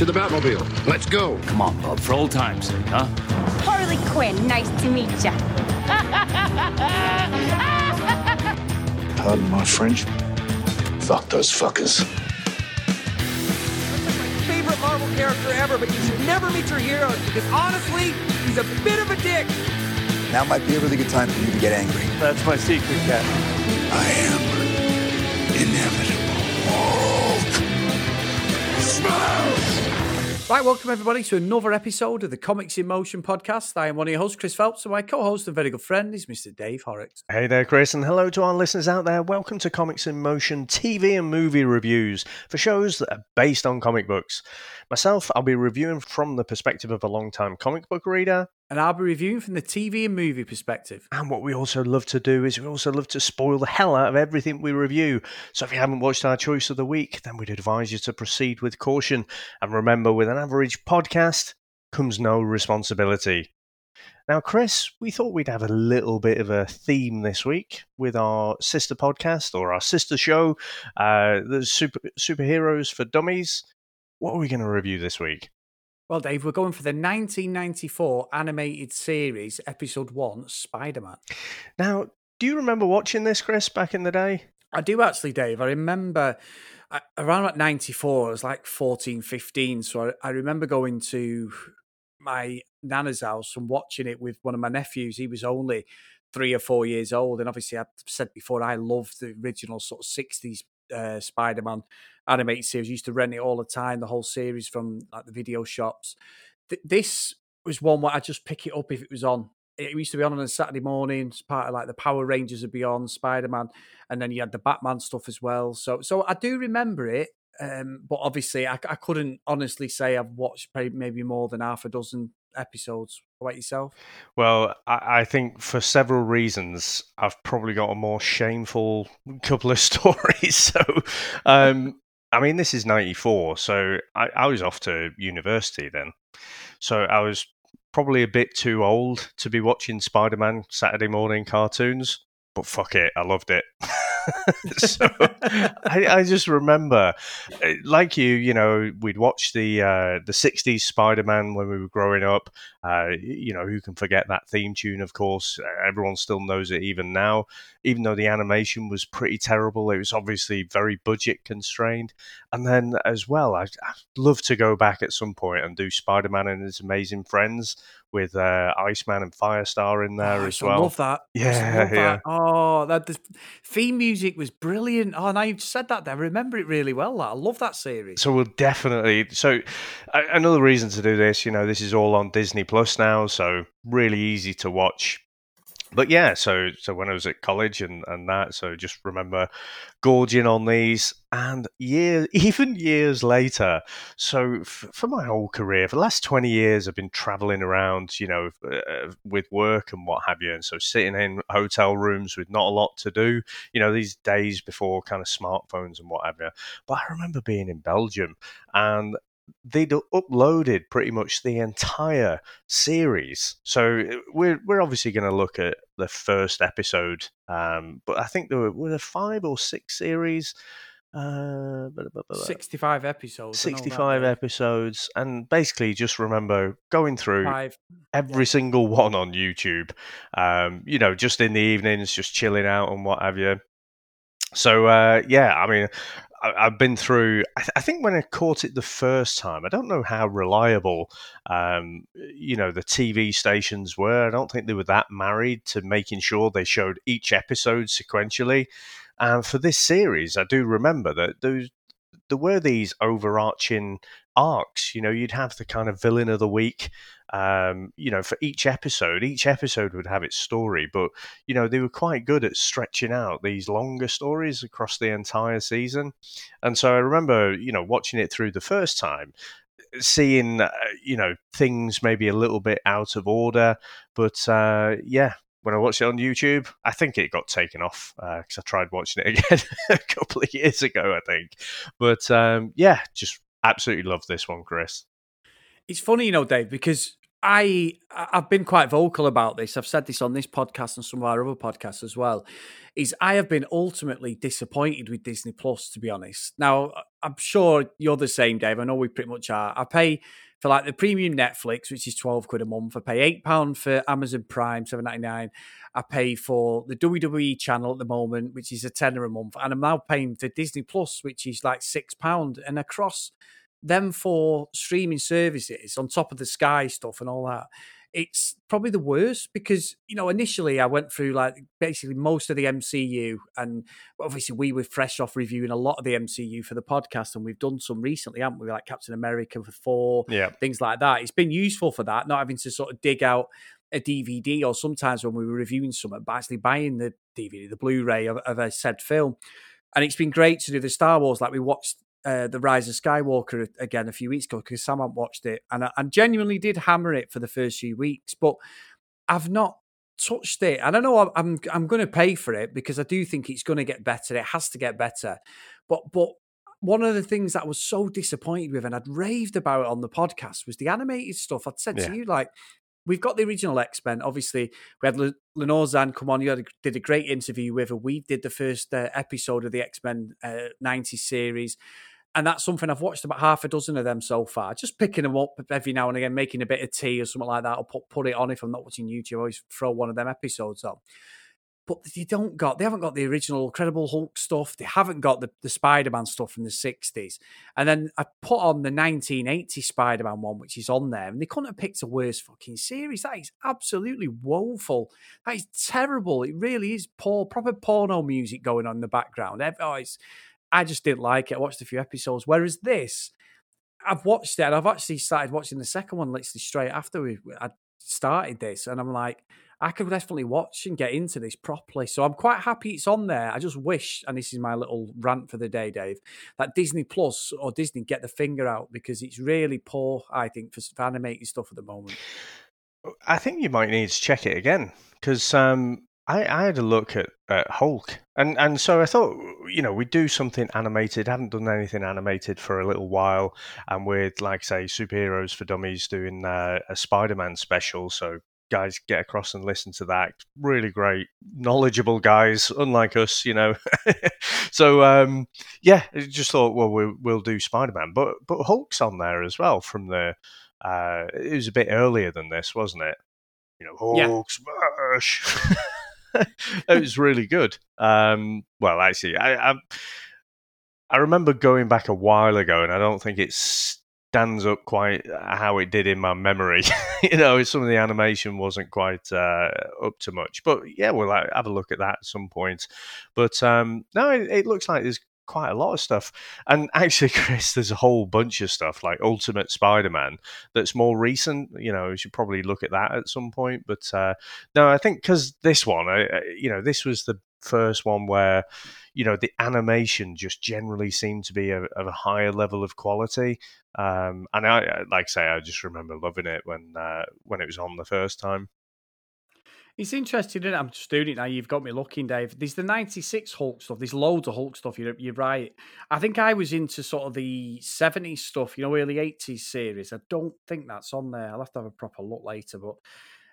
To the Batmobile. Let's go. Come on, Bob, for old time's sake, huh? Harley Quinn, nice to meet ya. Pardon my French. Fuck those fuckers. This is my favorite Marvel character ever, but you should never meet your heroes because honestly, he's a bit of a dick. Now might be a really good time for you to get angry. That's my secret, Cat. I am inevitable. Right, welcome everybody to another episode of the Comics in Motion podcast. I am one of your hosts, Chris Phelps, and my co-host and very good friend is Mr. Dave Horrocks. Hey there, Chris, and hello to our listeners out there. Welcome to Comics in Motion TV and movie reviews for shows that are based on comic books. Myself, I'll be reviewing from the perspective of a long-time comic book reader. And I'll be reviewing from the TV and movie perspective. And what we also love to do is we also love to spoil the hell out of everything we review. So if you haven't watched our choice of the week, then we'd advise you to proceed with caution. And remember, with an average podcast comes no responsibility. Now, Chris, we thought we'd have a little bit of a theme this week with our sister podcast or our sister show, uh, the super, Superheroes for Dummies. What are we going to review this week? Well, Dave, we're going for the 1994 animated series, episode one, Spider-Man. Now, do you remember watching this, Chris, back in the day? I do actually, Dave. I remember I, around about 94, I was like 14, 15. So I, I remember going to my nana's house and watching it with one of my nephews. He was only three or four years old. And obviously, I've said before, I loved the original sort of 60s uh, Spider Man animated series. I used to rent it all the time, the whole series from like the video shops. Th- this was one where I just pick it up if it was on. It used to be on on a Saturday morning, as part of like the Power Rangers would be on, Spider Man, and then you had the Batman stuff as well. So, so I do remember it, um, but obviously I, I couldn't honestly say I've watched maybe more than half a dozen episodes. About yourself? Well, I, I think for several reasons, I've probably got a more shameful couple of stories. So, um, I mean, this is 94, so I, I was off to university then. So I was probably a bit too old to be watching Spider Man Saturday morning cartoons, but fuck it, I loved it. so I, I, just remember, uh, like you, you know, we'd watch the uh, the '60s Spider-Man when we were growing up. Uh, you know, who can forget that theme tune? Of course, everyone still knows it even now. Even though the animation was pretty terrible, it was obviously very budget constrained. And then as well, I'd, I'd love to go back at some point and do Spider-Man and his amazing friends with uh, Iceman and Firestar in there oh, as well. I love that. Yeah, love yeah. That. Oh, that the theme music was brilliant. Oh, now you've said that. There, I remember it really well. That. I love that series. So we'll definitely. So uh, another reason to do this, you know, this is all on Disney Plus now, so really easy to watch but yeah, so so when I was at college and, and that, so just remember gorging on these, and years, even years later. So f- for my whole career, for the last twenty years, I've been traveling around, you know, uh, with work and what have you, and so sitting in hotel rooms with not a lot to do, you know, these days before kind of smartphones and what have you. But I remember being in Belgium and they'd uploaded pretty much the entire series. So we're we're obviously going to look at the first episode, um, but I think there were, were there five or six series. Uh, 65 episodes. 65 episodes. And basically, just remember going through Five. every yeah. single one on YouTube. Um, you know, just in the evenings, just chilling out and what have you. So, uh, yeah, I mean, I, have been through. I, th- I, think when I caught it the first time, I don't know how reliable, um, you know, the TV stations were. I don't think they were that married to making sure they showed each episode sequentially. And for this series, I do remember that those there were these overarching arcs. You know, you'd have the kind of villain of the week. Um, you know, for each episode, each episode would have its story, but you know they were quite good at stretching out these longer stories across the entire season. And so I remember, you know, watching it through the first time, seeing uh, you know things maybe a little bit out of order, but uh, yeah, when I watched it on YouTube, I think it got taken off because uh, I tried watching it again a couple of years ago, I think. But um, yeah, just absolutely love this one, Chris. It's funny, you know, Dave, because I I've been quite vocal about this. I've said this on this podcast and some of our other podcasts as well. Is I have been ultimately disappointed with Disney Plus, to be honest. Now I'm sure you're the same, Dave. I know we pretty much are. I pay for like the premium Netflix, which is twelve quid a month. I pay eight pound for Amazon Prime, seven ninety nine. I pay for the WWE channel at the moment, which is a tenner a month, and I'm now paying for Disney Plus, which is like six pound. And across them four streaming services on top of the Sky stuff and all that, it's probably the worst because you know initially I went through like basically most of the MCU and obviously we were fresh off reviewing a lot of the MCU for the podcast and we've done some recently, haven't we? Like Captain America for four, yeah, things like that. It's been useful for that, not having to sort of dig out a DVD or sometimes when we were reviewing something, but actually buying the DVD, the Blu-ray of, of a said film. And it's been great to do the Star Wars like we watched uh, the Rise of Skywalker again a few weeks ago because Sam had watched it, and I, I, genuinely did hammer it for the first few weeks, but I've not touched it. And I don't know. I'm I'm, I'm going to pay for it because I do think it's going to get better. It has to get better, but but one of the things that I was so disappointed with, and I'd raved about it on the podcast, was the animated stuff. I'd said yeah. to you like. We've got the original X Men. Obviously, we had Le- Lenore Zann come on. You a, did a great interview with her. We did the first uh, episode of the X Men uh, 90 series and that's something I've watched about half a dozen of them so far. Just picking them up every now and again, making a bit of tea or something like that, or put put it on if I'm not watching YouTube. I always throw one of them episodes on. But they don't got they haven't got the original Incredible Hulk stuff. They haven't got the, the Spider Man stuff from the sixties. And then I put on the 1980 Spider Man one, which is on there, and they couldn't have picked a worse fucking series. That is absolutely woeful. That is terrible. It really is poor, proper porno music going on in the background. Oh, it's I just didn't like it. I watched a few episodes. Whereas this, I've watched it I've actually started watching the second one literally straight after we I started this, and I'm like, I could definitely watch and get into this properly. So I'm quite happy it's on there. I just wish, and this is my little rant for the day, Dave, that Disney Plus or Disney get the finger out because it's really poor, I think, for, for animated stuff at the moment. I think you might need to check it again because um, I, I had a look at, at Hulk, and, and so I thought, you know, we'd do something animated. Haven't done anything animated for a little while, and with like say superheroes for dummies doing uh, a Spider-Man special. So guys, get across and listen to that. Really great, knowledgeable guys, unlike us, you know. so um, yeah, just thought, well, we'll, we'll do Spider-Man, but but Hulk's on there as well from the. Uh, it was a bit earlier than this, wasn't it? You know, Hulk yeah. smash. it was really good. Um, well, actually, I, I, I remember going back a while ago, and I don't think it stands up quite how it did in my memory. you know, some of the animation wasn't quite uh, up to much, but yeah, we'll have a look at that at some point. But um, no, it, it looks like there's quite a lot of stuff. And actually, Chris, there's a whole bunch of stuff like Ultimate Spider-Man that's more recent. You know, we should probably look at that at some point. But uh, no, I think because this one, I, you know, this was the first one where you know the animation just generally seemed to be of a higher level of quality um, and I like I say I just remember loving it when uh, when it was on the first time it's interesting, isn't it? I'm just doing it now. You've got me looking, Dave. There's the 96 Hulk stuff. There's loads of Hulk stuff. You're, you're right. I think I was into sort of the 70s stuff, you know, early 80s series. I don't think that's on there. I'll have to have a proper look later. But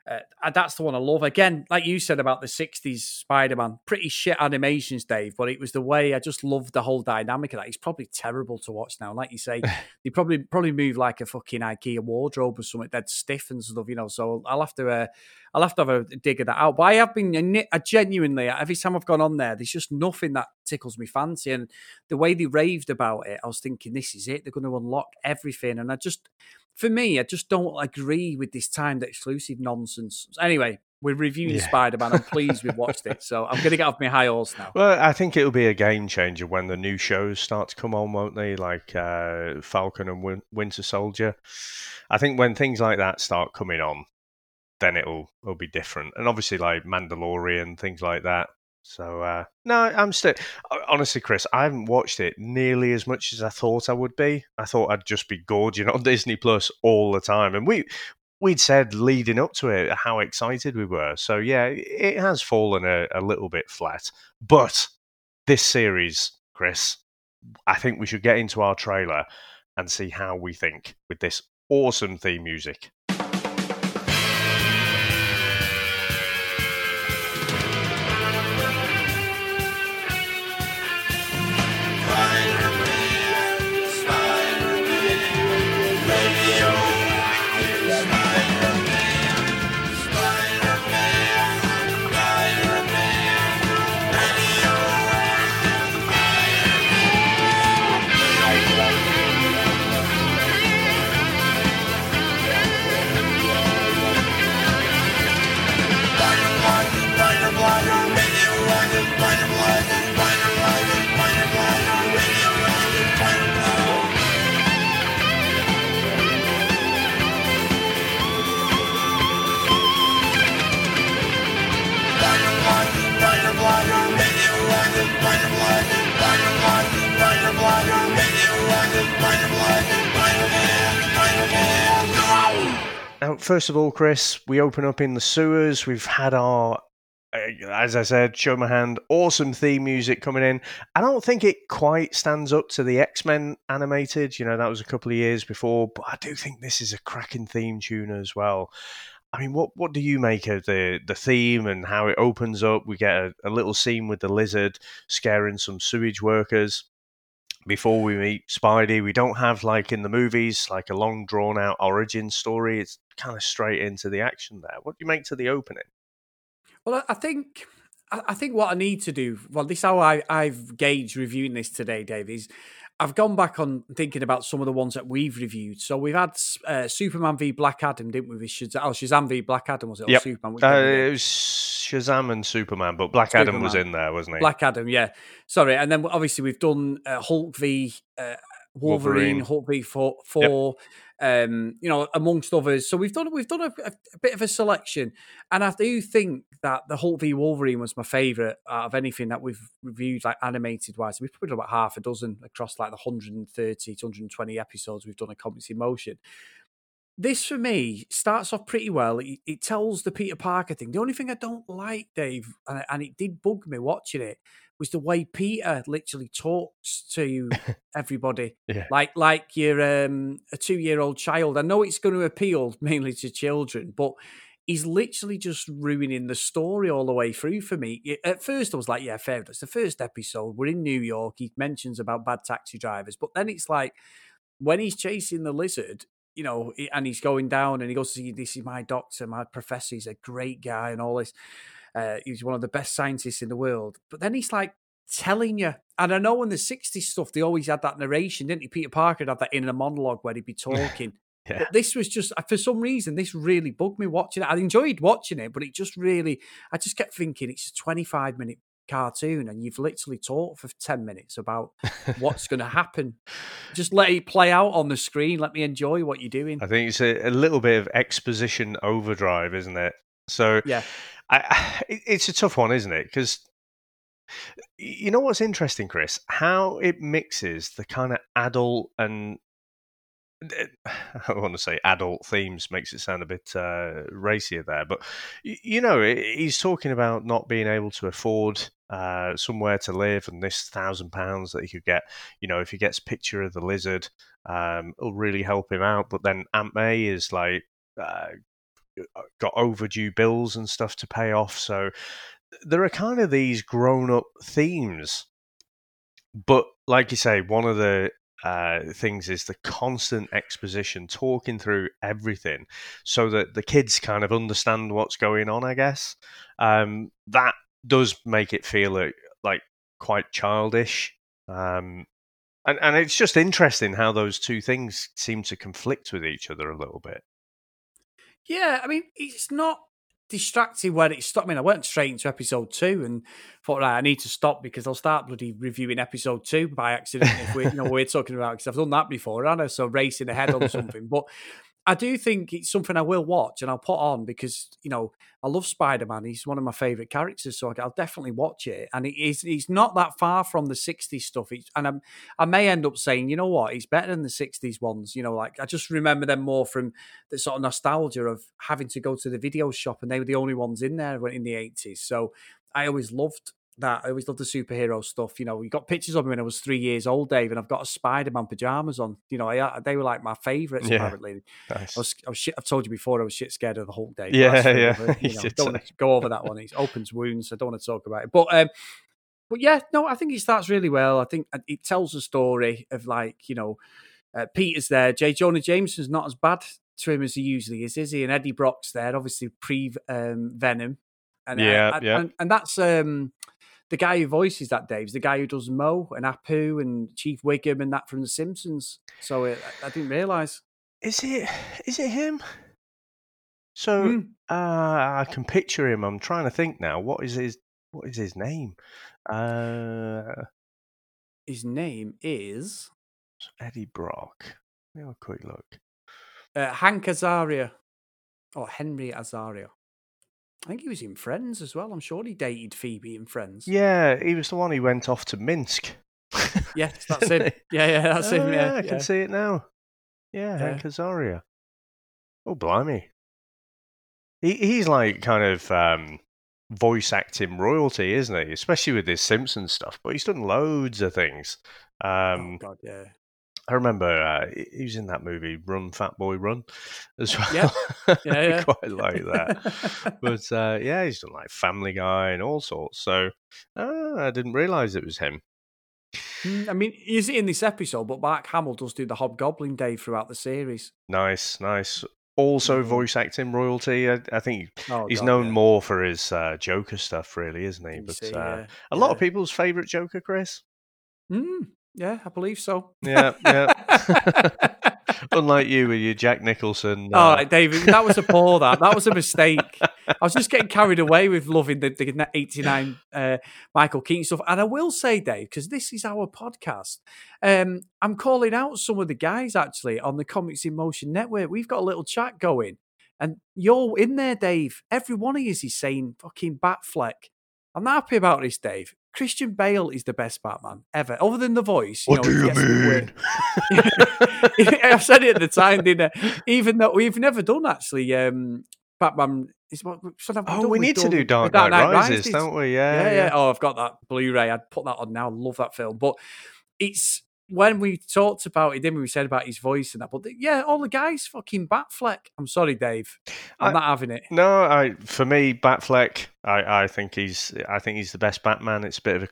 uh, that's the one I love. Again, like you said about the 60s Spider Man, pretty shit animations, Dave, but it was the way I just loved the whole dynamic of that. It's probably terrible to watch now. Like you say, they probably probably move like a fucking IKEA wardrobe or something dead stiff and stuff, you know. So I'll have to. Uh, I'll have to have a dig of that out. But I have been I genuinely every time I've gone on there, there's just nothing that tickles me fancy. And the way they raved about it, I was thinking, this is it. They're going to unlock everything. And I just for me, I just don't agree with this timed exclusive nonsense. Anyway, we're reviewing yeah. Spider Man. I'm pleased we've watched it, so I'm going to get off my high horse now. Well, I think it'll be a game changer when the new shows start to come on, won't they? Like uh, Falcon and Win- Winter Soldier. I think when things like that start coming on, then it'll it'll be different. And obviously, like Mandalorian, things like that. So uh, no, I'm still honestly, Chris. I haven't watched it nearly as much as I thought I would be. I thought I'd just be gorging on Disney Plus all the time, and we we'd said leading up to it how excited we were. So yeah, it has fallen a, a little bit flat. But this series, Chris, I think we should get into our trailer and see how we think with this awesome theme music. First of all, Chris, we open up in the sewers. We've had our uh, as I said, show my hand, awesome theme music coming in. I don't think it quite stands up to the X Men animated. You know, that was a couple of years before, but I do think this is a cracking theme tune as well. I mean, what what do you make of the the theme and how it opens up? We get a, a little scene with the lizard scaring some sewage workers before we meet Spidey. We don't have like in the movies like a long drawn out origin story. It's kind of straight into the action there. What do you make to the opening? Well, I think I think what I need to do. Well, this how I I've gauged reviewing this today, Dave. Is I've gone back on thinking about some of the ones that we've reviewed. So we've had uh, Superman v Black Adam, didn't we? With Shazam, oh, Shazam v Black Adam was it? Yep. Superman. Uh, it was Shazam and Superman, but Black Superman. Adam was in there, wasn't he? Black Adam, yeah. Sorry, and then obviously we've done uh, Hulk v uh, Wolverine, Wolverine, Hulk v Thor. Thor yep um, you know, amongst others. So we've done we've done a, a, bit of a selection, and I do think that the Hulk v Wolverine was my favourite out of anything that we've reviewed, like animated wise. We've probably done about half a dozen across like the 130 to 120 episodes we've done a Comics in Motion. This for me starts off pretty well. It, it, tells the Peter Parker thing. The only thing I don't like, Dave, and, and it did bug me watching it, was the way Peter literally talks to everybody, yeah. like like you're um, a two year old child. I know it's going to appeal mainly to children, but he's literally just ruining the story all the way through for me. At first, I was like, yeah, fair. It's the first episode. We're in New York. He mentions about bad taxi drivers, but then it's like when he's chasing the lizard. You know, and he's going down, and he goes to see this is my doctor, my professor. He's a great guy, and all this uh, he's one of the best scientists in the world. But then he's like telling you. And I know in the 60s stuff, they always had that narration, didn't he? Peter Parker had that in a monologue where he'd be talking. yeah. But this was just, for some reason, this really bugged me watching it. I enjoyed watching it, but it just really, I just kept thinking it's a 25 minute cartoon and you've literally talked for 10 minutes about what's going to happen. Just let it play out on the screen. Let me enjoy what you're doing. I think it's a, a little bit of exposition overdrive, isn't it? So, yeah. I, it's a tough one, isn't it? Because you know what's interesting, Chris? How it mixes the kind of adult and I want to say adult themes makes it sound a bit uh, racier there, but you know he's talking about not being able to afford uh, somewhere to live and this thousand pounds that he could get. You know, if he gets picture of the lizard, um, it'll really help him out. But then Aunt May is like uh, got overdue bills and stuff to pay off. So there are kind of these grown up themes. But like you say, one of the uh, things is the constant exposition, talking through everything so that the kids kind of understand what's going on, I guess. Um, that does make it feel like, like quite childish. Um, and, and it's just interesting how those two things seem to conflict with each other a little bit. Yeah, I mean, it's not distracting when it stopped. I mean, I went straight into episode two and thought, right, I need to stop because I'll start bloody reviewing episode two by accident if we, you know, we're talking about because I've done that before, and I so racing ahead on something. But I do think it's something I will watch and I'll put on because you know I love Spider Man. He's one of my favorite characters, so I'll definitely watch it. And it's it's not that far from the '60s stuff. It's, and I'm, I may end up saying, you know what, it's better than the '60s ones. You know, like I just remember them more from the sort of nostalgia of having to go to the video shop and they were the only ones in there in the '80s. So I always loved that. I always love the superhero stuff. You know, you got pictures of me when I was three years old, Dave, and I've got a Spider Man pajamas on. You know, I, they were like my favourites. Yeah, apparently, nice. I was, I was shit, I've told you before, I was shit scared of the Hulk Dave. Yeah, yeah. But, you know, don't go over that one. It opens wounds. So I don't want to talk about it. But um, but yeah, no, I think it starts really well. I think it tells a story of like you know, uh, Peter's there. J. Jonah Jameson's not as bad to him as he usually is, is he? And Eddie Brock's there, obviously pre um, Venom. And, yeah, uh, yeah. And, and that's um, the guy who voices that Dave's the guy who does Moe and Apu and Chief Wiggum and that from The Simpsons. So it, I didn't realize. Is it? Is it him? So mm. uh, I can picture him. I'm trying to think now. What is his? What is his name? Uh, his name is Eddie Brock. Let me have a quick look. Uh, Hank Azaria, or Henry Azaria. I think he was in Friends as well. I'm sure he dated Phoebe in Friends. Yeah, he was the one who went off to Minsk. yes, that's him. Yeah, yeah, that's oh, him. Yeah, yeah, I can see it now. Yeah, yeah. Hank Azaria. Oh, blimey. He, he's like kind of um, voice acting royalty, isn't he? Especially with his Simpsons stuff. But he's done loads of things. oh Um, God, yeah. I remember uh, he was in that movie Run Fat Boy Run as well. Yeah. Yeah, I yeah. quite like that. but uh, yeah, he's done like Family Guy and all sorts. So uh, I didn't realise it was him. Mm, I mean, is it in this episode? But Mark Hamill does do the Hobgoblin Dave throughout the series. Nice, nice. Also, Mhm. voice acting royalty. I, I think Oh, he's God, known yeah. more for his uh, Joker stuff, really, isn't he? But DC, uh, yeah, a lot of people's favourite Joker, Chris. Mm, yeah, I believe so. Yeah, yeah. Unlike you with your Jack Nicholson. All uh, right, David, that was a poor. That that was a mistake. I was just getting carried away with loving the, the '89 uh, Michael Keaton stuff, and I will say, Dave, because this is our podcast. Um, I'm calling out some of the guys actually on the Comics in Motion Network. We've got a little chat going, and you're in there, Dave. Every one of you is saying fucking Batfleck. I'm not happy about this, Dave. Christian Bale is the best Batman ever, other than the voice. What know, do you gets me weird. mean? I've said it at the time, didn't I? Even though we've never done actually um, Batman. Is what so have oh, we need to do Dark The Knight, Rises, don't we? Yeah, Yeah, yeah, Oh, I've got that Blu-ray. I'd put that on now. Love that film. But it's when we talked about it, didn't we? We said about his voice and that. But yeah, all the guys fucking Batfleck. I'm sorry, Dave. I'm I- not having it. No, I for me, Batfleck. I, I think he's I think he's the best Batman. It's a bit of a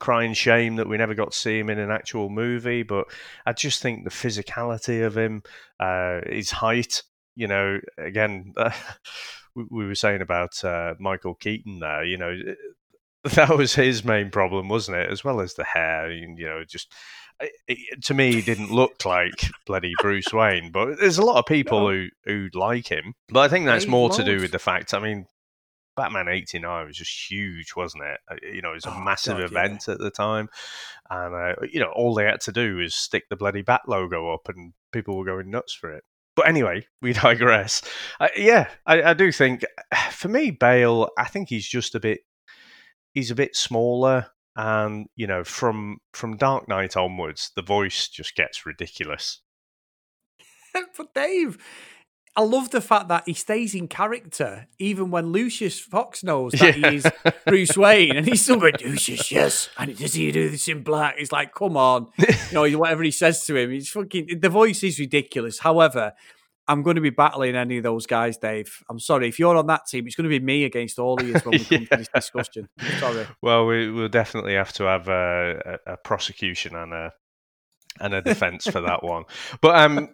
crying shame that we never got to see him in an actual movie, but I just think the physicality of him, uh, his height. You know, again, we, we were saying about uh, Michael Keaton there. You know, that was his main problem, wasn't it? As well as the hair. You know, just it, it- to me, he didn't look like bloody Bruce Wayne. But there's a lot of people No. who who like him. But I think that's more to do with the fact. I mean, Batman '89 was just huge, wasn't it? Uh, You know, it was a Oh, massive God, yeah. event at the time, and uh, you know, all they had to do was stick the bloody Bat logo up, and people were going nuts for it. But anyway, we digress. Uh, yeah, I, I do think, for me, Bale. I think he's just a bit. He's a bit smaller, and you know, from from Dark Knight onwards, the voice just gets ridiculous. but Dave, I love the fact that he stays in character even when Lucius Fox knows that Yeah. he is Bruce Wayne, and he's still going Lucius, yes, and does he do this in black? He's like, come on, you know, whatever he says to him, he's fucking. The voice is ridiculous. However. I'm going to be battling any of those guys, Dave. I'm sorry. If you're on that team, it's going to be me against all of you when we come to this discussion. Sorry. Well, we will definitely have to have a, a, a prosecution and a and a defense for that one. But um,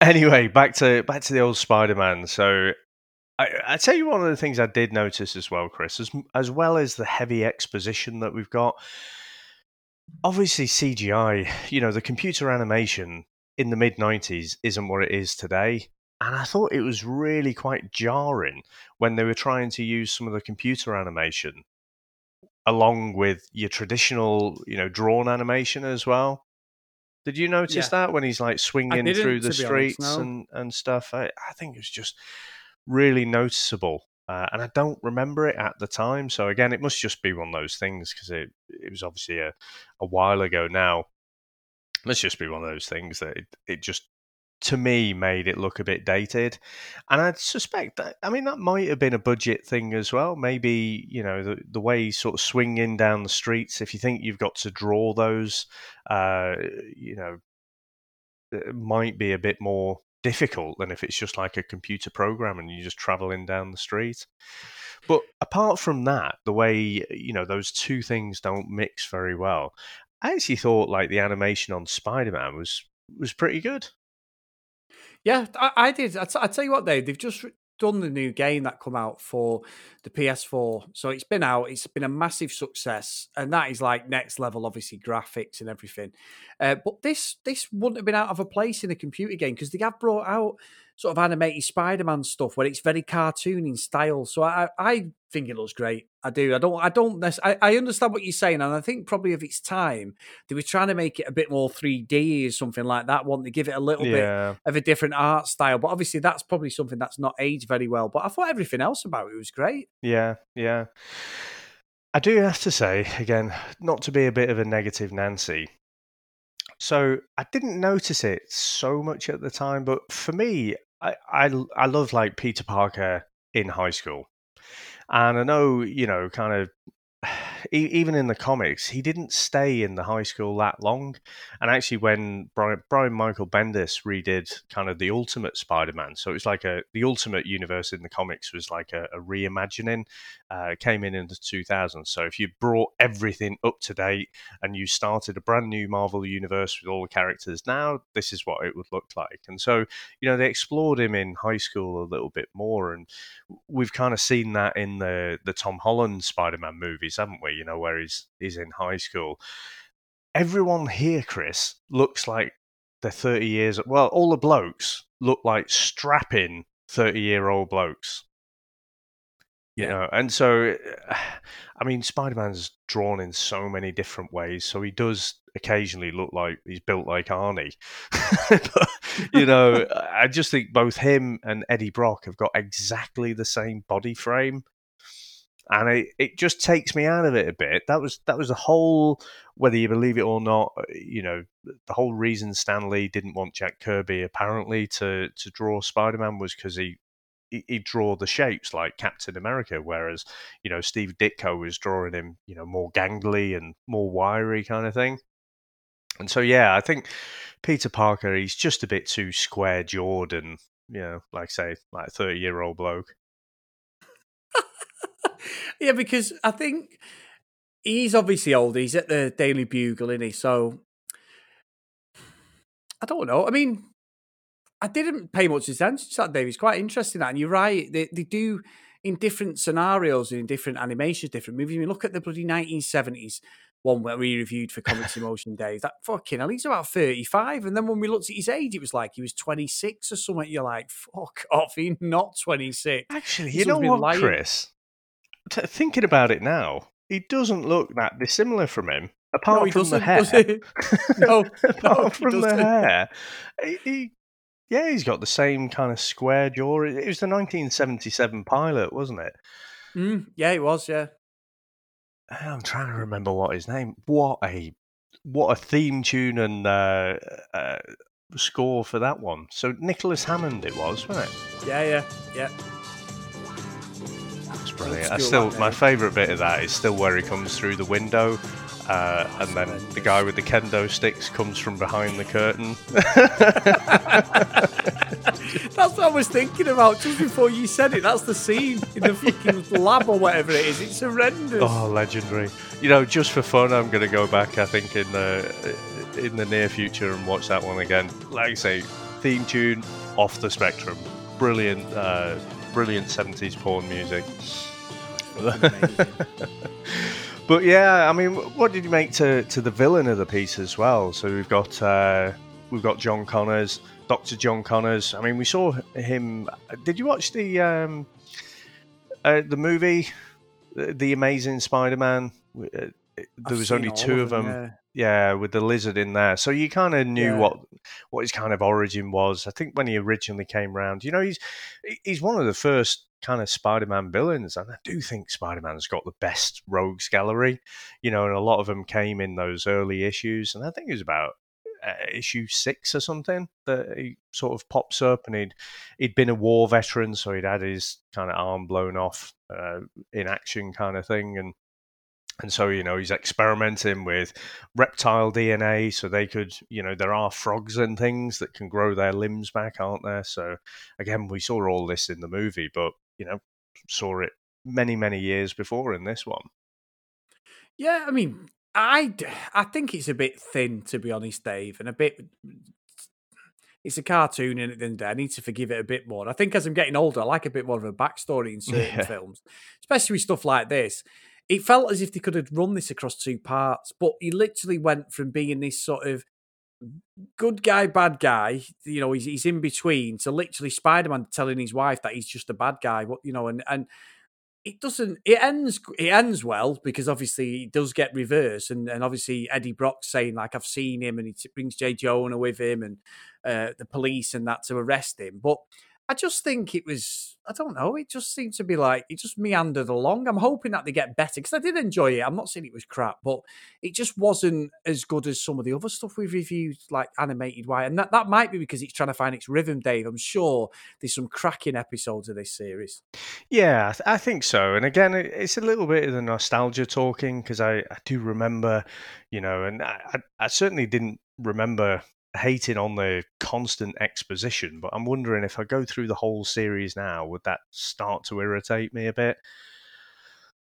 anyway, back to back to the old Spider-Man. So I, I tell you one of the things I did notice as well, Chris, as as well as the heavy exposition that we've got. Obviously, CGI. You know, the computer animation in the mid '90s isn't what it is today. And I thought it was really quite jarring when they were trying to use some of the computer animation along with your traditional, you know, drawn animation as well. Did you notice Yeah. that when he's like swinging through the be honest, streets no. and, and stuff? I, I think it was just really noticeable. Uh, and I don't remember it at the time. So again, it must just be one of those things because it, it was obviously a, a while ago now. It must just be one of those things that it, it just to me made it look a bit dated. And i suspect that i mean that might have been a budget thing as well. Maybe you know the, the way sort of swinging down the streets if you think you've got to draw those uh you know it might be a bit more difficult than if it's just like a computer program and you're just traveling down the street. But apart from that the way you know those two things don't mix very well i actually thought like the animation on spider-man was was pretty good Yeah, I, I did. I, t- I tell you what, Dave, they've just done the new game that come out for the PS4. So it's been out. It's been a massive success, and that is like next level, obviously graphics and everything. Uh, but this this wouldn't have been out of a place in a computer game because they have brought out sort of animated Spider-Man stuff where it's very cartoon in style. So I I think it looks great. I do. I don't. I don't. I, I understand what you're saying, and I think probably of its time they were trying to make it a bit more 3D or something like that. Want to give it a little bit of a different art style. But obviously, that's probably something that's not aged very well. But I thought everything else about it was great. Yeah, yeah. I do have to say, again, not to be a bit of a negative Nancy. So I didn't notice it so much at the time, but for me, I I, I love like Peter Parker in high school. And I know, you know, kind of even in the comics, he didn't stay in the high school that long. And actually, when Brian, Brian Michael Bendis redid kind of the Ultimate Spider-Man, so it was like a the Ultimate Universe in the comics was like a, a reimagining. Uh, came in in the 2000s. So if you brought everything up to date and you started a brand new Marvel universe with all the characters now, this is what it would look like. And so you know they explored him in high school a little bit more, and we've kind of seen that in the the Tom Holland Spider-Man movies, haven't we? You know where he's he's in high school. Everyone here, Chris, looks like they're 30 years. Well, all the blokes look like strapping 30 year old blokes. You know, and so, I mean, Spider Man's drawn in so many different ways. So he does occasionally look like he's built like Arnie. but, you know, I just think both him and Eddie Brock have got exactly the same body frame and it, it just takes me out of it a bit. That was that was the whole, whether you believe it or not, you know, the whole reason Stan Lee didn't want Jack Kirby apparently to to draw Spider Man was because he he'd draw the shapes like Captain America, whereas you know Steve Ditko was drawing him, you know, more gangly and more wiry kind of thing. And so yeah, I think Peter Parker he's just a bit too square jawed and you know, like say, like thirty year old bloke yeah, because I think he's obviously old. He's at the Daily Bugle, isn't he? So I don't know. I mean, I didn't pay much attention to that, Dave. It's quite interesting that, and you're right. They they do in different scenarios, in different animations, different movies. I mean, look at the bloody 1970s one where we reviewed for Comics in Motion Days. That fucking hell, he's about 35. And then when we looked at his age, it was like he was 26 or something. You're like, fuck off, he's not 26. Actually, you know what, lying. Chris? T- thinking about it now, he doesn't look that dissimilar from him. Apart no, from the hair, no, apart no, from the hair, he, he, yeah, he's got the same kind of square jaw. It was the 1977 pilot, wasn't it? Mm, yeah, it was. Yeah, I'm trying to remember what his name. What a what a theme tune and uh, uh, score for that one. So Nicholas Hammond, it was, wasn't it? Yeah, yeah, yeah brilliant. I still, my favourite bit of that is still where he comes through the window, uh, and then the guy with the kendo sticks comes from behind the curtain. that's what I was thinking about just before you said it. That's the scene in the fucking lab or whatever it is. It's horrendous. Oh, legendary! You know, just for fun, I'm going to go back. I think in the in the near future and watch that one again. Like I say, theme tune off the spectrum, brilliant. Uh, brilliant 70s porn music. but yeah, I mean, what did you make to, to the villain of the piece as well? So we've got uh, we've got John Connors, Doctor John Connors. I mean, we saw him. Did you watch the um, uh, the movie, The Amazing Spider-Man? Uh, there I've was only two of them. them yeah yeah, with the lizard in there. So you kind of knew yeah. what what his kind of origin was. I think when he originally came around, you know, he's he's one of the first kind of Spider-Man villains, and I do think Spider-Man's got the best rogues gallery. You know, and a lot of them came in those early issues, and I think it was about uh, issue six or something that he sort of pops up, and he'd he'd been a war veteran, so he'd had his kind of arm blown off uh, in action, kind of thing, and and so, you know, he's experimenting with reptile DNA so they could, you know, there are frogs and things that can grow their limbs back, aren't there? So, again, we saw all this in the movie, but, you know, saw it many, many years before in this one. Yeah, I mean, I, I think it's a bit thin, to be honest, Dave, and a bit. It's a cartoon, and then I need to forgive it a bit more. I think as I'm getting older, I like a bit more of a backstory in certain yeah. films, especially with stuff like this it felt as if they could have run this across two parts, but he literally went from being this sort of good guy, bad guy, you know, he's, he's in between, to literally Spider Man telling his wife that he's just a bad guy, what you know, and and it doesn't it ends it ends well because obviously it does get reversed and, and obviously Eddie Brock saying like I've seen him and he brings J. Jonah with him and uh, the police and that to arrest him but I just think it was. I don't know. It just seemed to be like it just meandered along. I'm hoping that they get better because I did enjoy it. I'm not saying it was crap, but it just wasn't as good as some of the other stuff we've reviewed, like animated Why, And that, that might be because it's trying to find its rhythm, Dave. I'm sure there's some cracking episodes of this series. Yeah, I, th- I think so. And again, it's a little bit of the nostalgia talking because I, I do remember, you know, and I, I certainly didn't remember hating on the constant exposition, but I'm wondering if I go through the whole series now, would that start to irritate me a bit?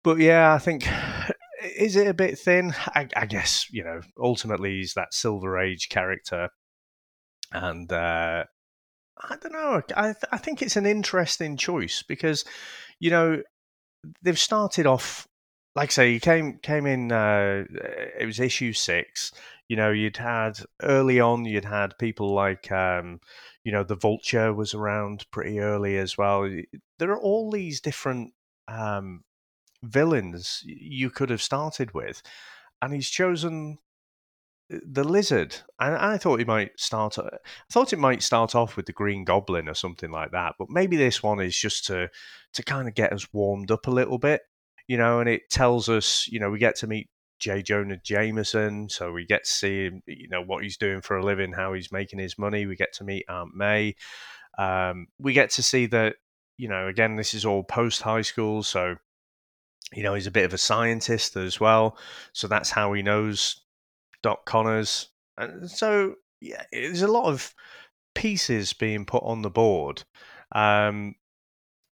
But yeah, I think is it a bit thin? I, I guess you know ultimately he's that Silver Age character, and uh, I don't know. I I think it's an interesting choice because you know they've started off like I say, he came came in. Uh, it was issue six. You know, you'd had early on. You'd had people like, um, you know, the Vulture was around pretty early as well. There are all these different um, villains you could have started with, and he's chosen uh, the lizard. And I thought he might start. Uh, I thought it might start off with the Green Goblin or something like that. But maybe this one is just to to kind of get us warmed up a little bit you know, and it tells us, you know, we get to meet J. Jonah Jameson, so we get to see, him, you know, what he's doing for a living, how he's making his money. We get to meet Aunt May. Um, we get to see that, you know, again, this is all post high school, so you know, he's a bit of a scientist as well. So that's how he knows Doc Connors. And so, yeah, there's a lot of pieces being put on the board. Um,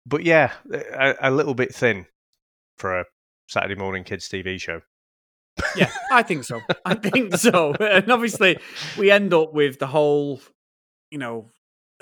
but yeah, a, a, little bit thin for a Saturday morning kids TV show. yeah, I think so. I think so. And obviously, we end up with the whole, you know,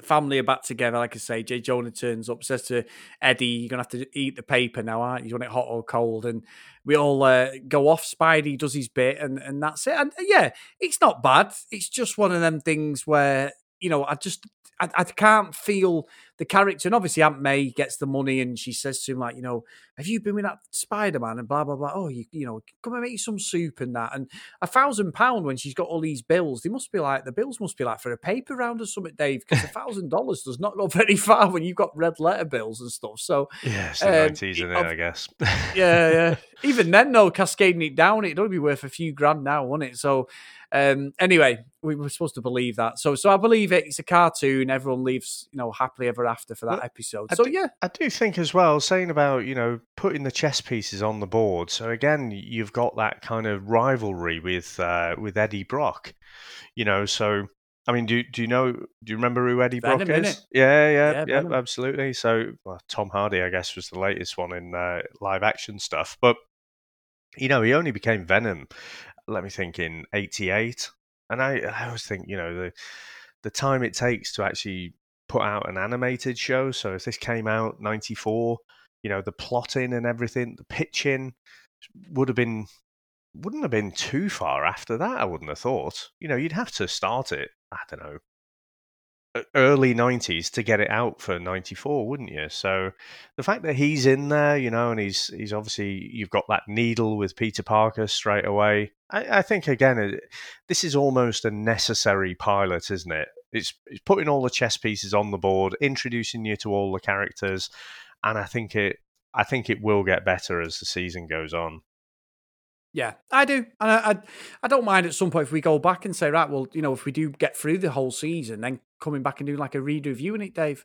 family are back together. Like I say, Jay Jonah turns up, says to Eddie, "You're gonna have to eat the paper now, aren't you? You want it hot or cold?" And we all uh, go off. Spidey does his bit, and and that's it. And yeah, it's not bad. It's just one of them things where you know I just I, I can't feel the character, and obviously Aunt May gets the money, and she says to him like, you know, have you been with that Spider Man and blah blah blah. Oh, you you know, come and make you some soup and that, and a thousand pound when she's got all these bills. They must be like the bills must be like for a paper round or something, Dave, because a thousand dollars does not go very far when you've got red letter bills and stuff. So yeah, it's the um, in it, I guess. yeah, yeah. Even then, though, cascading it down, it'd only be worth a few grand now, wouldn't it? So um, anyway, we were supposed to believe that. So, so I believe it. It's a cartoon. Everyone leaves, you know, happily ever after for that well, episode. So, do, yeah, I do think as well. Saying about you know putting the chess pieces on the board. So again, you've got that kind of rivalry with uh, with Eddie Brock. You know, so I mean, do do you know? Do you remember who Eddie Venom, Brock is? Yeah, yeah, yeah, yeah absolutely. So well, Tom Hardy, I guess, was the latest one in uh, live action stuff, but you know, he only became Venom let me think in 88 and I, I always think you know the the time it takes to actually put out an animated show. So if this came out 94 you know the plotting and everything the pitching would have been wouldn't have been too far after that i wouldn't have thought. You know you'd have to start it i don't know early 90s to get it out for 94 wouldn't you? So the fact that he's in there you know and he's he's obviously you've got that needle with peter parker straight away. I, I think again this is almost a necessary pilot isn't it it's, it's putting all the chess pieces on the board introducing you to all the characters and i think it i think it will get better as the season goes on yeah, I do, and I, I, I don't mind at some point if we go back and say, right, well, you know, if we do get through the whole season, then coming back and doing like a read review in it, Dave.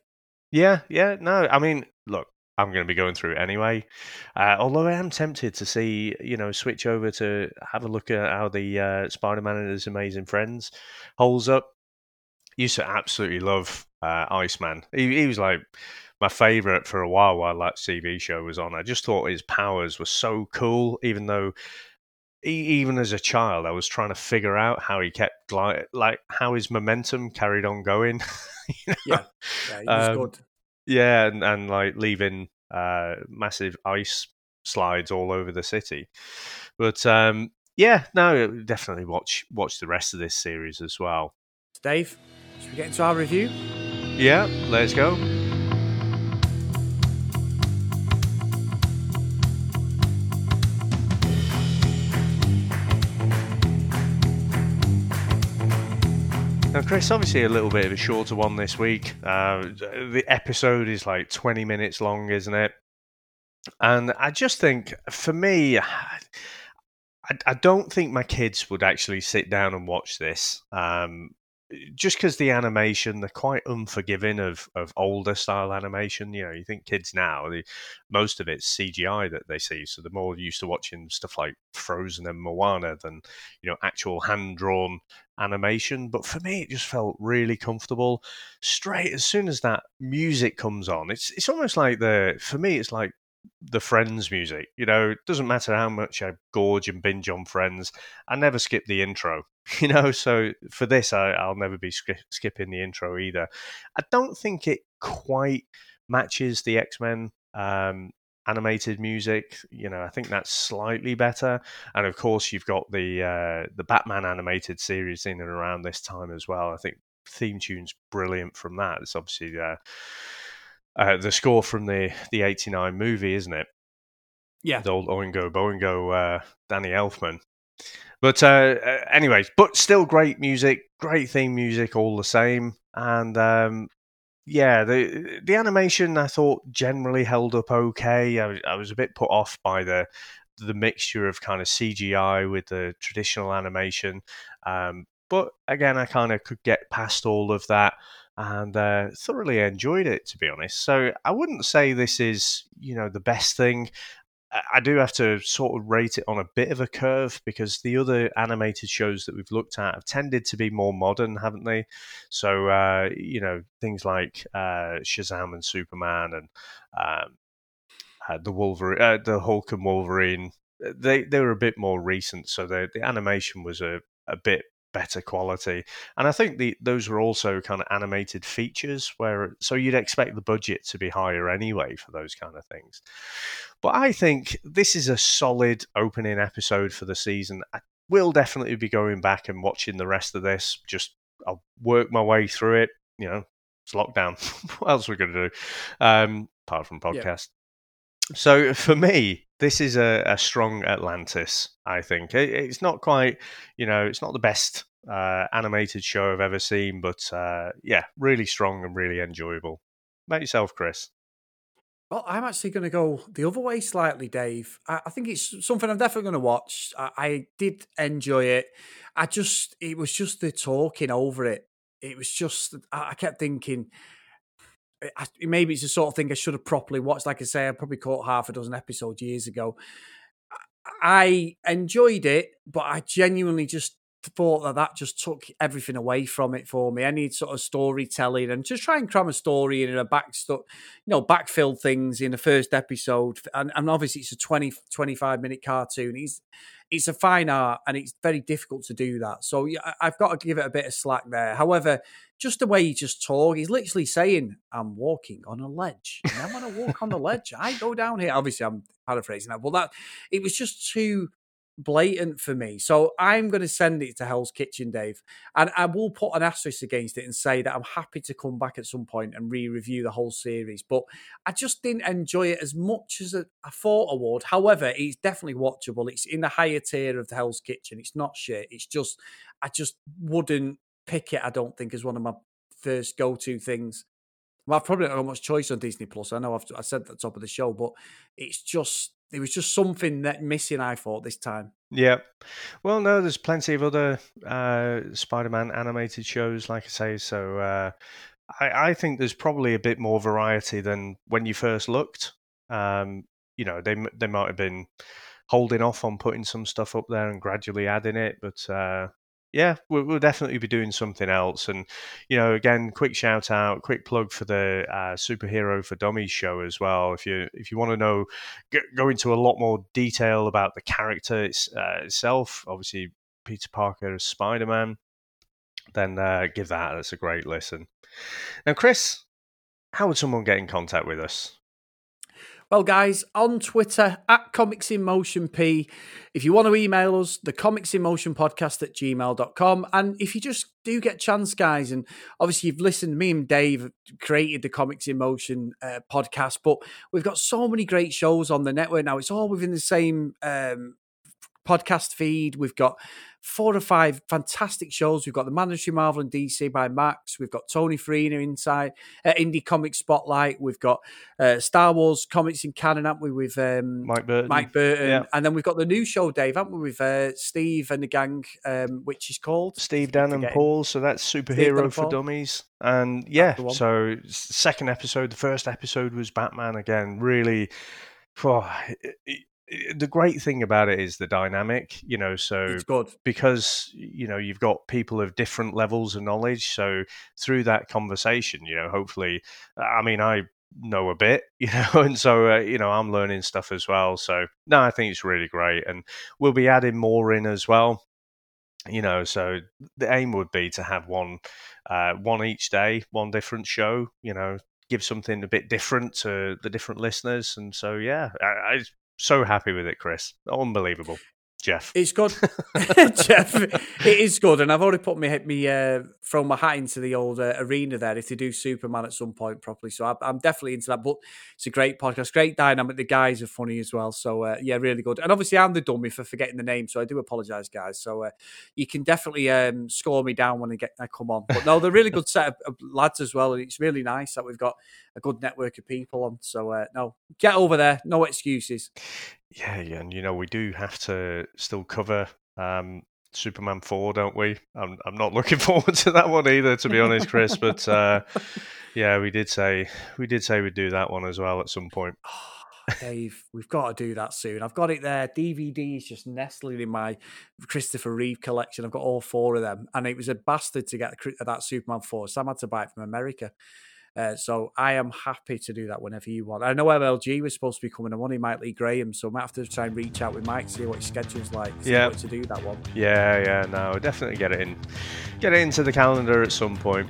Yeah, yeah, no, I mean, look, I'm going to be going through it anyway. Uh, although I am tempted to see, you know, switch over to have a look at how the uh, Spider-Man and his amazing friends holds up. Used to absolutely love uh, Iceman. He, he was like my favorite for a while while that TV show was on. I just thought his powers were so cool, even though even as a child, I was trying to figure out how he kept like like how his momentum carried on going. you know? Yeah, yeah, he was um, good. Yeah, and, and like leaving uh, massive ice slides all over the city. But um, yeah, no, definitely watch watch the rest of this series as well. Dave, should we get into our review? Yeah, let's go. Now, Chris, obviously a little bit of a shorter one this week. Uh, the episode is like 20 minutes long, isn't it? And I just think, for me, I, I don't think my kids would actually sit down and watch this. Um, just because the animation they're quite unforgiving of of older style animation you know you think kids now the, most of it's cgi that they see so they're more used to watching stuff like frozen and moana than you know actual hand drawn animation but for me it just felt really comfortable. Straight as soon as that music comes on it's it's almost like the for me it's like the Friends music. You know, it doesn't matter how much I gorge and binge on Friends, I never skip the intro. You know, so for this, I, will never be sk- skipping the intro either. I don't think it quite matches the X Men um, animated music. You know, I think that's slightly better. And of course, you've got the uh, the Batman animated series in and around this time as well. I think theme tune's brilliant from that. It's obviously. Uh, uh, the score from the the '89 movie, isn't it? Yeah, the old Oingo Boingo, uh, Danny Elfman. But uh, uh, anyways, but still great music, great theme music, all the same. And um, yeah, the the animation I thought generally held up okay. I, I was a bit put off by the the mixture of kind of CGI with the traditional animation. Um, but again, I kind of could get past all of that and uh, thoroughly enjoyed it to be honest. So I wouldn't say this is you know the best thing. I do have to sort of rate it on a bit of a curve because the other animated shows that we've looked at have tended to be more modern, haven't they? So uh, you know things like uh, Shazam and Superman and um, uh, the Wolverine, uh, the Hulk and Wolverine. They they were a bit more recent, so the the animation was a a bit better quality. And I think the those were also kind of animated features where so you'd expect the budget to be higher anyway for those kind of things. But I think this is a solid opening episode for the season. I will definitely be going back and watching the rest of this. Just I'll work my way through it. You know, it's lockdown. what else are we going to do? Um, apart from podcast. So for me, this is a, a strong Atlantis. I think it, it's not quite, you know, it's not the best uh, animated show I've ever seen, but uh, yeah, really strong and really enjoyable. About yourself, Chris. Well, I'm actually going to go the other way slightly, Dave. I, I think it's something I'm definitely going to watch. I, I, did enjoy it. I just, it was just the talking over it. It was just, I, I kept thinking, I, maybe it's the sort of thing I should have properly watched. Like I say, I probably caught half a dozen episodes years ago. I enjoyed it, but I genuinely just thought that that just took everything away from it for me. Any sort of storytelling and just try and cram a story in a back you know, backfill things in the first episode. And, and obviously it's a 20, 25 minute cartoon. It's, it's a fine art and it's very difficult to do that. So I've got to give it a bit of slack there. However, just the way he just talk, he's literally saying, I'm walking on a ledge. And I want to walk on the ledge. I go down here. Obviously, I'm paraphrasing that. Well, that it was just too blatant for me. So I'm going to send it to Hell's Kitchen, Dave, and I will put an asterisk against it and say that I'm happy to come back at some point and re-review the whole series. But I just didn't enjoy it as much as I thought I would. However, it's definitely watchable. It's in the higher tier of the Hell's Kitchen. It's not shit. It's just I just wouldn't pick it. I don't think as one of my first go-to things. Well, I've probably not much choice on Disney Plus. I know I've I said at the top of the show, but it's just it was just something that missing. I thought this time. Yeah, well, no, there's plenty of other uh, Spider-Man animated shows, like I say. So uh, I, I, think there's probably a bit more variety than when you first looked. Um, you know, they they might have been holding off on putting some stuff up there and gradually adding it, but uh, yeah, we'll, we'll, definitely be doing something else. And you know, again, quick shout out, quick plug for the uh, superhero for dummies show as well. If you if you want to know, go into a lot more detail about the character it's, uh, itself. Obviously, Peter Parker as Spider Man. Then uh, give that. That's a great listen. Now, Chris, how would someone get in contact with us? Well, guys, on Twitter at Comics in Motion P. If you want to email us, the Comics in Motion podcast at gmail.com. And if you just do get chance, guys, and obviously you've listened, me and Dave created the Comics in Motion uh, podcast, but we've got so many great shows on the network now. It's all within the same um, podcast feed. We've got four or five fantastic shows. We've got the Mandatory Marvel and DC by Max. We've got Tony Farina inside uh, Indie Comic Spotlight. We've got uh, Star Wars comics in canon, haven't we? With um, Mike Burton. Mike Burton, yeah. and then we've got the new show, Dave, haven't we? With uh, Steve and the gang, um, which is called Steve, Dan, and Paul. So that's Superhero for Dummies. And yeah, so second episode. The first episode was Batman again. Really. Oh, it, the great thing about it is the dynamic, you know. So because you know you've got people of different levels of knowledge. So through that conversation, you know, hopefully, I mean, I know a bit, you know, and so uh, you know I'm learning stuff as well. So no, I think it's really great, and we'll be adding more in as well. You know, so the aim would be to have one, uh, one each day, one different show. You know, give something a bit different to the different listeners, and so yeah, I, I so happy with it, Chris. Unbelievable. Jeff. It's good, Jeff. It is good, and I've already put me me uh, thrown my hat into the old uh, arena there if they do Superman at some point properly. So I, am definitely into that. But it's a great podcast, great dynamic. The guys are funny as well. So uh, yeah, really good. And obviously, I'm the dummy for forgetting the name, so I do apologise, guys. So uh, you can definitely um, score me down when I get I come on. But no, they're really good set of, of, lads as well, and it's really nice that we've got a good network of people on. So uh, no, get over there. No excuses. Yeah, and you know we do have to still cover um, Superman four, don't we? I'm I'm not looking forward to that one either, to be honest, Chris. But uh, yeah, we did say we did say we'd do that one as well at some point. Dave, we've got to do that soon. I've got it there. DVD is just nestling in my Christopher Reeve collection. I've got all four of them, and it was a bastard to get that Superman four. Sam had to buy it from America. Uh, so I am happy to do that whenever you want. I know MLG was supposed to be coming. I wanted Mike Lee Graham, so I might have to try and reach out with Mike, see what his schedule's like. Yeah, to do that one. Yeah, yeah, no, definitely get it in, get it into the calendar at some point.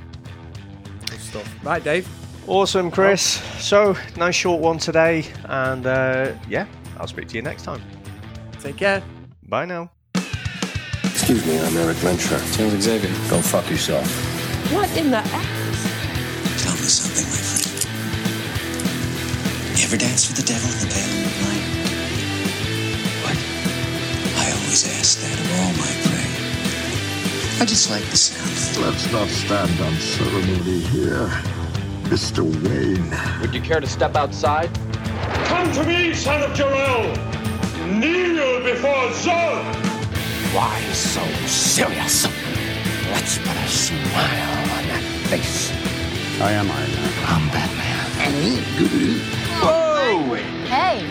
Good stuff, right, Dave? Awesome, Chris. So nice short one today, and uh, yeah, I'll speak to you next time. Take care. Bye now. Excuse me, I'm Erik Lehnsherr. James Xavier. Go fuck yourself. What in the You ever dance with the devil in the pale moonlight? What? I always ask that of all my prey. I just like the sound. Let's not stand on ceremony here, Mr. Wayne. Would you care to step outside? Come to me, son of Jor-El! Kneel before Zod! Why so serious? Let's put a smile on that face. I am Iron Man. I'm Batman. Whoa! Hey,